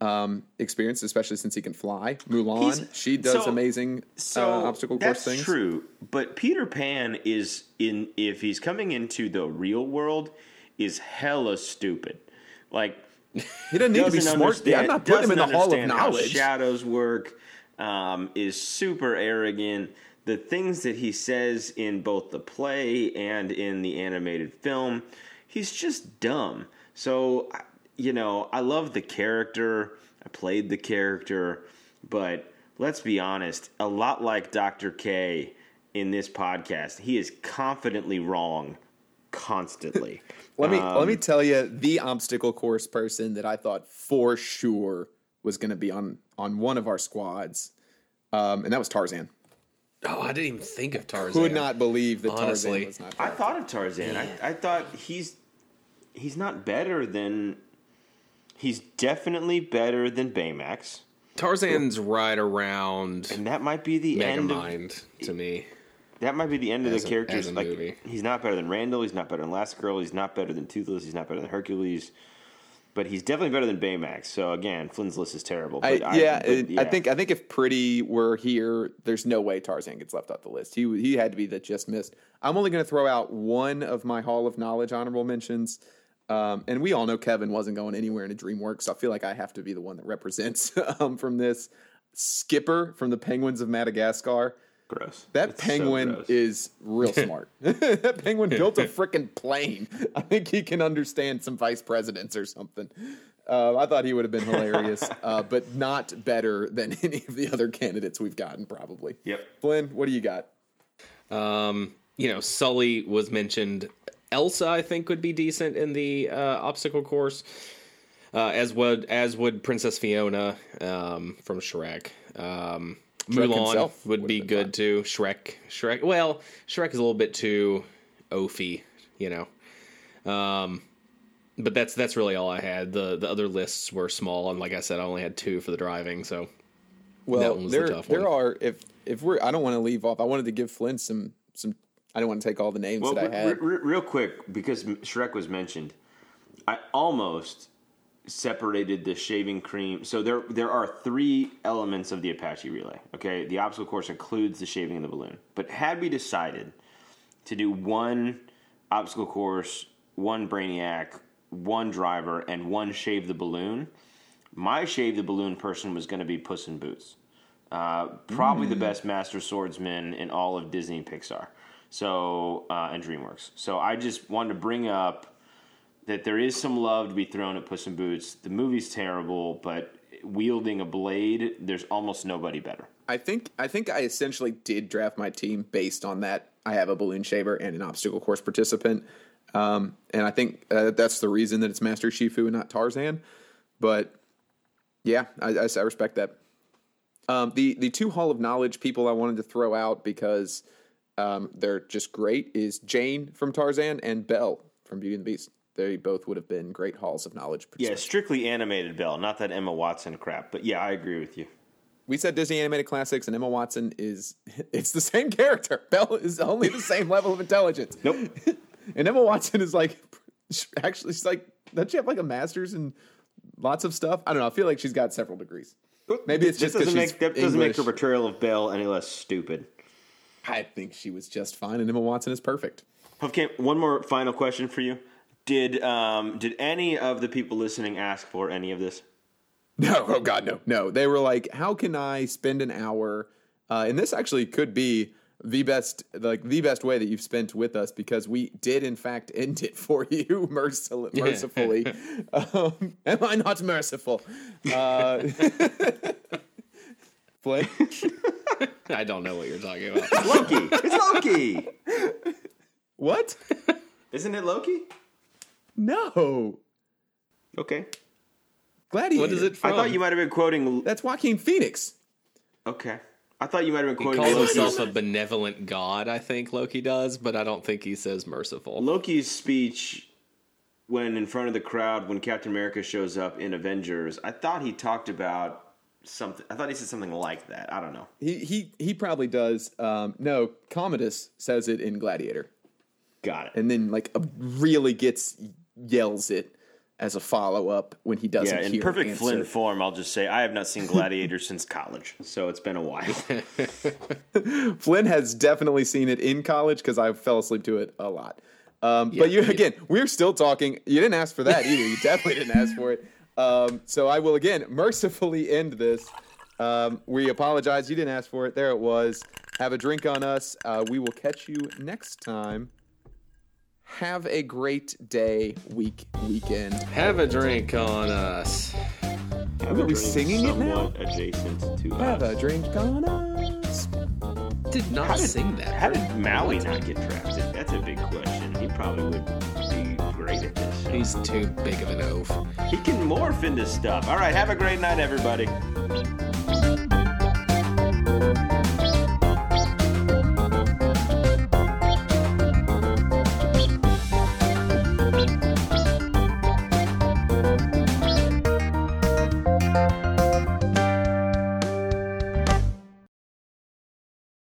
um, experience, especially since he can fly. Mulan, He's- she does so- amazing So uh, obstacle course things. That's true, but Peter Pan is in if he's coming into the real world is hella stupid. Like He doesn't need to be smart. Yeah, I'm not putting him in the Hall of Knowledge. shadows work. Um, is super arrogant. The things that he says in both the play and in the animated film, he's just dumb. So you know, I love the character. I played the character, but let's be honest. A lot like Dr. K in this podcast, he is confidently wrong constantly. Let me let Um, me tell you the obstacle course person that I thought for sure was going to be on on one of our squads, um, and that was Tarzan. Oh, I didn't even think of Tarzan. Could not believe that Honestly. Tarzan was not. I thought of Tarzan. I, I thought he's he's not better than he's definitely better than Baymax, Tarzan's right around and that might be the end. Of, Megamind to me. that might be the end of the a- characters. like movie. he's not better than Randall. He's not better than Elastigirl. He's not better than Toothless. He's not better than Hercules. But he's definitely better than Baymax. So again, Flynn's list is terrible. I, But yeah, but it- I think I think if Pretty were here, there's no way Tarzan gets left off the list. He he had to be the just missed. I'm only going to throw out one of my Hall of Knowledge honorable mentions. Um, and we all know Kevin wasn't going anywhere in a DreamWorks, so I feel like I have to be the one that represents um, from this. Skipper from the Penguins of Madagascar. gross. That It's so penguin gross. is real smart. that penguin built a freaking plane. I think he can understand some vice presidents or something. Uh, I thought he would have been hilarious, uh, but not better than any of the other candidates we've gotten, probably. Yep. Flynn, what do you got? Um, you know, Sully was mentioned. Elsa, I think, would be decent in the uh, obstacle course, uh, as would as would Princess Fiona um, from Shrek. Um, Shrek Mulan would be good fun. too. Shrek, Shrek. Well, Shrek is a little bit too oafy, you know. Um, but that's that's really all I had. the The other lists were small, and like I said, I only had two for the driving. So Well, That one was the there tough there one. are if if we're I don't want to leave off. I wanted to give Flynn some some. I don't want to take all the names Well, that I had. re- real quick, because Shrek was mentioned, I almost separated the shaving cream. So there, there are three elements of the Apache relay. Okay, the obstacle course includes the shaving of the balloon. But had we decided to do one obstacle course, one brainiac, one driver, and one shave the balloon, my shave the balloon person was going to be Puss in Boots. Uh, probably the best master swordsman in all of Disney and Pixar. So uh, and DreamWorks. So I just wanted to bring up that there is some love to be thrown at Puss in Boots. The movie's terrible, but wielding a blade, there's almost nobody better. I think I think I essentially did draft my team based on that. I have a balloon shaver and an obstacle course participant, um, and I think uh, that's the reason that it's Master Shifu and not Tarzan. But yeah, I, I, I respect that. Um, the the two Hall of Knowledge people I wanted to throw out because um, they're just great is Jane from Tarzan and Belle from Beauty and the Beast. They both would have been great halls of knowledge. Yeah, strictly animated Belle, not that Emma Watson crap. But yeah, I agree with you. We said Disney animated classics, and Emma Watson is it's the same character. Belle is only the same level of intelligence. Nope. and Emma Watson is like actually she's like doesn't she have like a master's and lots of stuff? I don't know. I feel like she's got several degrees. Maybe it's This just because doesn't make that doesn't make her English. portrayal of Belle any less stupid. I think she was just fine, and Emma Watson is perfect. Okay, one more final question for you. Did um, did any of the people listening ask for any of this? No, oh god, no, no. They were like, "How can I spend an hour?" Uh, and this actually could be the best, like the best way that you've spent with us because we did in fact end it for you mercil- mercifully. um, am I not merciful? Uh, Flynn, I don't know what you're talking about. Loki. it's Loki. what? Isn't it Loki? No, Okay. Gladiator. what is it I thought you might have been quoting. That's Joaquin Phoenix. Okay. I thought you might have been He quoting calls Loki's, himself a benevolent god. I think Loki does, but I don't think he says merciful. Loki's speech when in front of the crowd when Captain America shows up in Avengers. I thought he talked about something. I thought he said something like that. I don't know. He he he probably does. Um, no, Commodus says it in Gladiator. Got it. and then like a, really gets yells it as a follow up when he doesn't Yeah, in hear perfect an Flynn form, I'll just say I have not seen Gladiator since college, so it's been a while. Flynn has definitely seen it in college because I fell asleep to it a lot. Um, but you yeah. again, we're still talking. You didn't ask for that either. You definitely didn't ask for it. Um, so I will again mercifully end this. Um, we apologize. You didn't ask for it. There it was. Have a drink on us. Uh, we will catch you next time. Have a great day, week, weekend. Have a drink on us. Are we singing it now? Somewhat adjacent to Have us. a drink on us. Did not sing that. How did Maui not get drafted? That's a big question. He probably would be great at this. He's too big of an oaf. He can morph into stuff. All right, have a great night, everybody.